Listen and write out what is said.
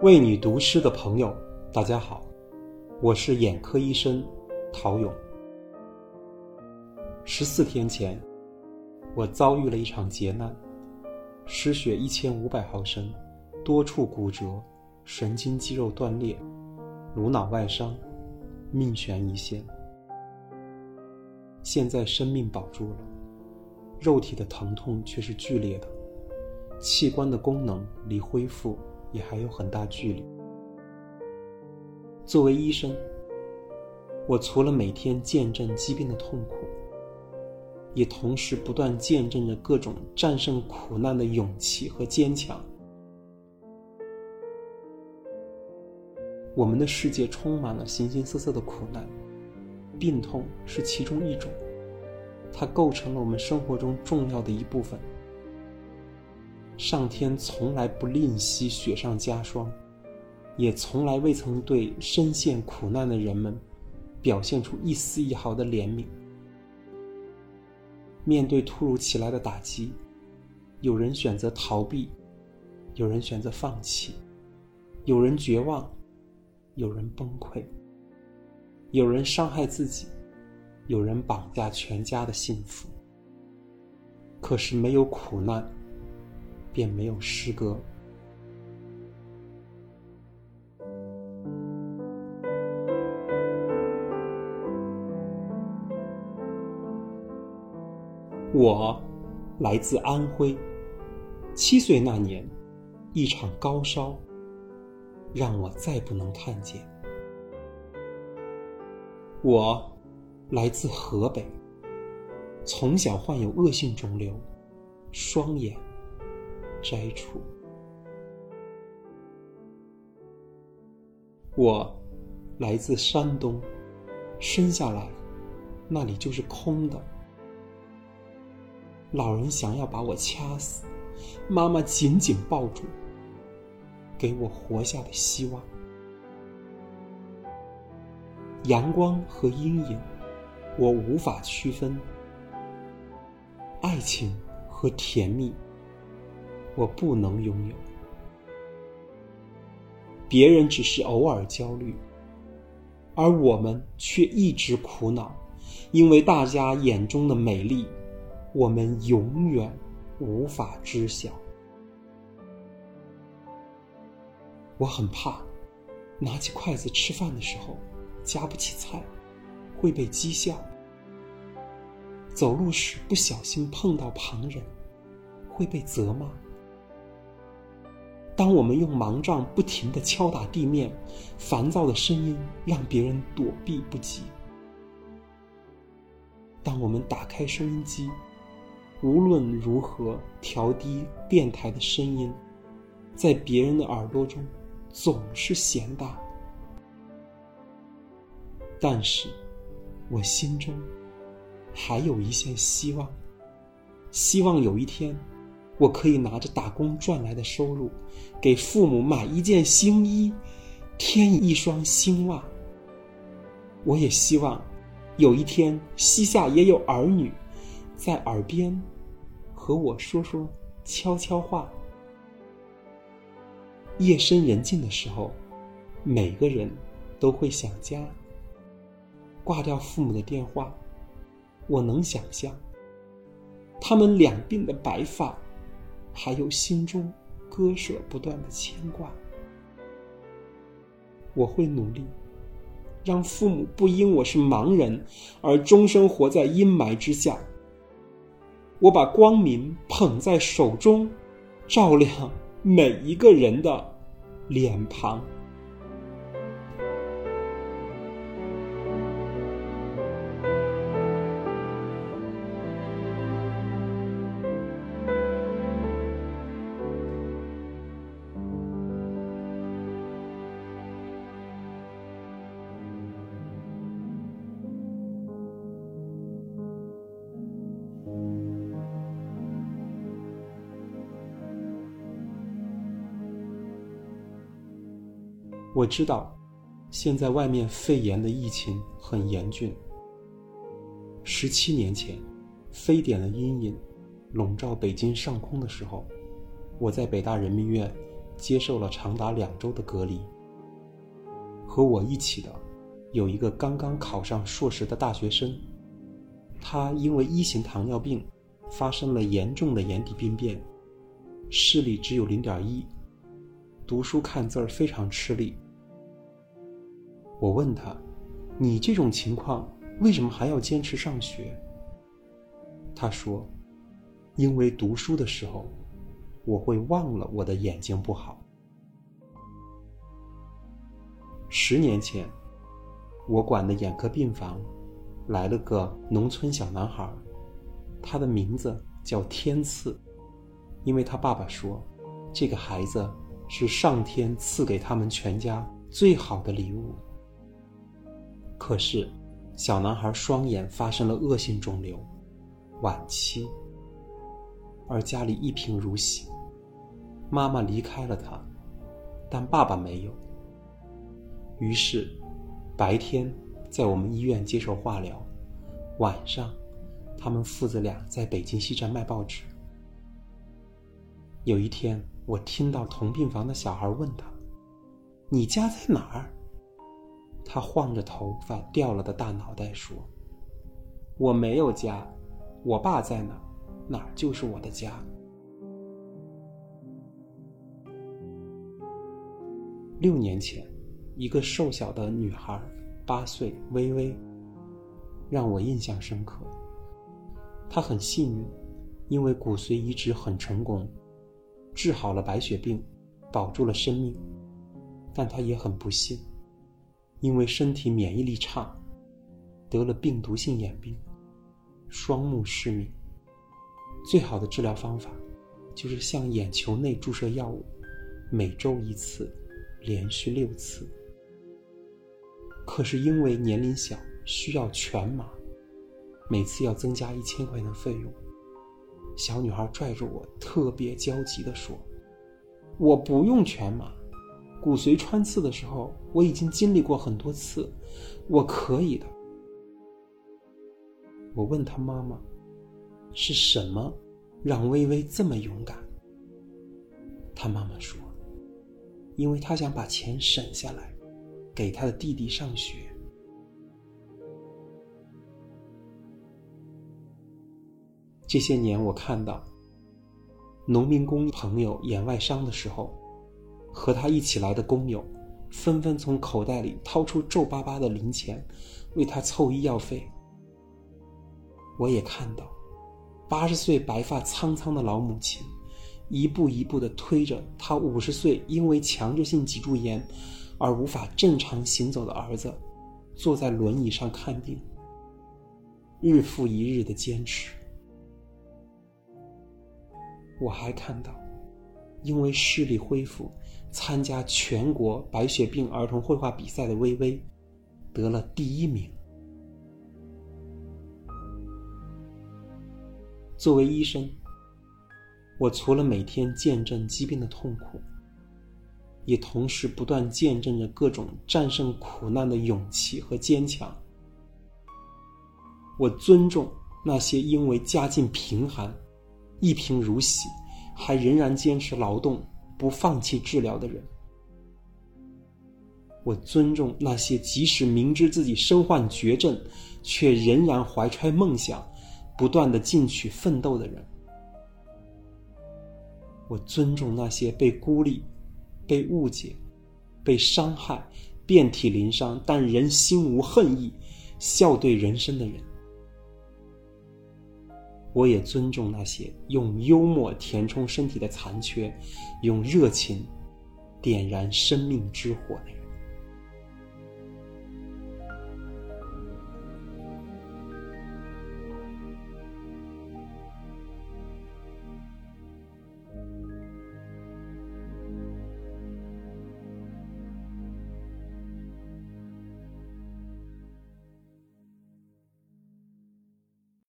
为你读诗的朋友，大家好，我是眼科医生陶勇。十四天前，我遭遇了一场劫难，失血一千五百毫升，多处骨折，神经肌肉断裂，颅脑外伤，命悬一线。现在生命保住了，肉体的疼痛却是剧烈的，器官的功能离恢复。也还有很大距离。作为医生，我除了每天见证疾病的痛苦，也同时不断见证着各种战胜苦难的勇气和坚强。我们的世界充满了形形色色的苦难，病痛是其中一种，它构成了我们生活中重要的一部分。上天从来不吝惜雪上加霜，也从来未曾对深陷苦难的人们表现出一丝一毫的怜悯。面对突如其来的打击，有人选择逃避，有人选择放弃，有人绝望，有人崩溃，有人伤害自己，有人绑架全家的幸福。可是没有苦难。便没有诗歌。我来自安徽，七岁那年，一场高烧让我再不能看见。我来自河北，从小患有恶性肿瘤，双眼。摘除。我来自山东，生下来那里就是空的。老人想要把我掐死，妈妈紧紧抱住，给我活下的希望。阳光和阴影，我无法区分；爱情和甜蜜。我不能拥有，别人只是偶尔焦虑，而我们却一直苦恼，因为大家眼中的美丽，我们永远无法知晓。我很怕，拿起筷子吃饭的时候夹不起菜，会被讥笑；走路时不小心碰到旁人，会被责骂。当我们用盲杖不停的敲打地面，烦躁的声音让别人躲避不及；当我们打开收音机，无论如何调低电台的声音，在别人的耳朵中总是嫌大。但是，我心中还有一线希望，希望有一天。我可以拿着打工赚来的收入，给父母买一件新衣，添一双新袜。我也希望，有一天膝下也有儿女，在耳边和我说说悄悄话。夜深人静的时候，每个人都会想家。挂掉父母的电话，我能想象，他们两鬓的白发。还有心中割舍不断的牵挂，我会努力，让父母不因我是盲人而终生活在阴霾之下。我把光明捧在手中，照亮每一个人的脸庞。我知道，现在外面肺炎的疫情很严峻。十七年前，非典的阴影笼罩北京上空的时候，我在北大人民医院接受了长达两周的隔离。和我一起的有一个刚刚考上硕士的大学生，他因为一型糖尿病发生了严重的眼底病变，视力只有零点一，读书看字儿非常吃力。我问他：“你这种情况为什么还要坚持上学？”他说：“因为读书的时候，我会忘了我的眼睛不好。”十年前，我管的眼科病房来了个农村小男孩，他的名字叫天赐，因为他爸爸说，这个孩子是上天赐给他们全家最好的礼物。可是，小男孩双眼发生了恶性肿瘤，晚期，而家里一贫如洗，妈妈离开了他，但爸爸没有。于是，白天在我们医院接受化疗，晚上，他们父子俩在北京西站卖报纸。有一天，我听到同病房的小孩问他：“你家在哪儿？”他晃着头发掉了的大脑袋说：“我没有家，我爸在哪，哪儿就是我的家。”六年前。一个瘦小的女孩，八岁，微微，让我印象深刻。她很幸运，因为骨髓移植很成功，治好了白血病，保住了生命。但他也很不幸，因为身体免疫力差，得了病毒性眼病，双目失明。最好的治疗方法，就是向眼球内注射药物，每周一次，连续六次。可是因为年龄小，需要全麻，每次要增加一千块钱费用。小女孩拽着我，特别焦急地说：“我不用全麻，骨髓穿刺的时候我已经经历过很多次，我可以的。”我问她妈妈：“是什么让微微这么勇敢？”她妈妈说：“因为她想把钱省下来。”给他的弟弟上学。这些年，我看到农民工朋友眼外伤的时候，和他一起来的工友纷纷从口袋里掏出皱巴巴的零钱，为他凑医药费。我也看到八十岁白发苍苍的老母亲，一步一步的推着他五十岁因为强制性脊柱炎。而无法正常行走的儿子，坐在轮椅上看病，日复一日的坚持。我还看到，因为视力恢复，参加全国白血病儿童绘画比赛的微微，得了第一名。作为医生，我除了每天见证疾病的痛苦。也同时不断见证着各种战胜苦难的勇气和坚强。我尊重那些因为家境贫寒、一贫如洗，还仍然坚持劳动、不放弃治疗的人。我尊重那些即使明知自己身患绝症，却仍然怀揣梦想、不断的进取奋斗的人。我尊重那些被孤立。被误解、被伤害、遍体鳞伤，但人心无恨意、笑对人生的人。我也尊重那些用幽默填充身体的残缺，用热情点燃生命之火的人。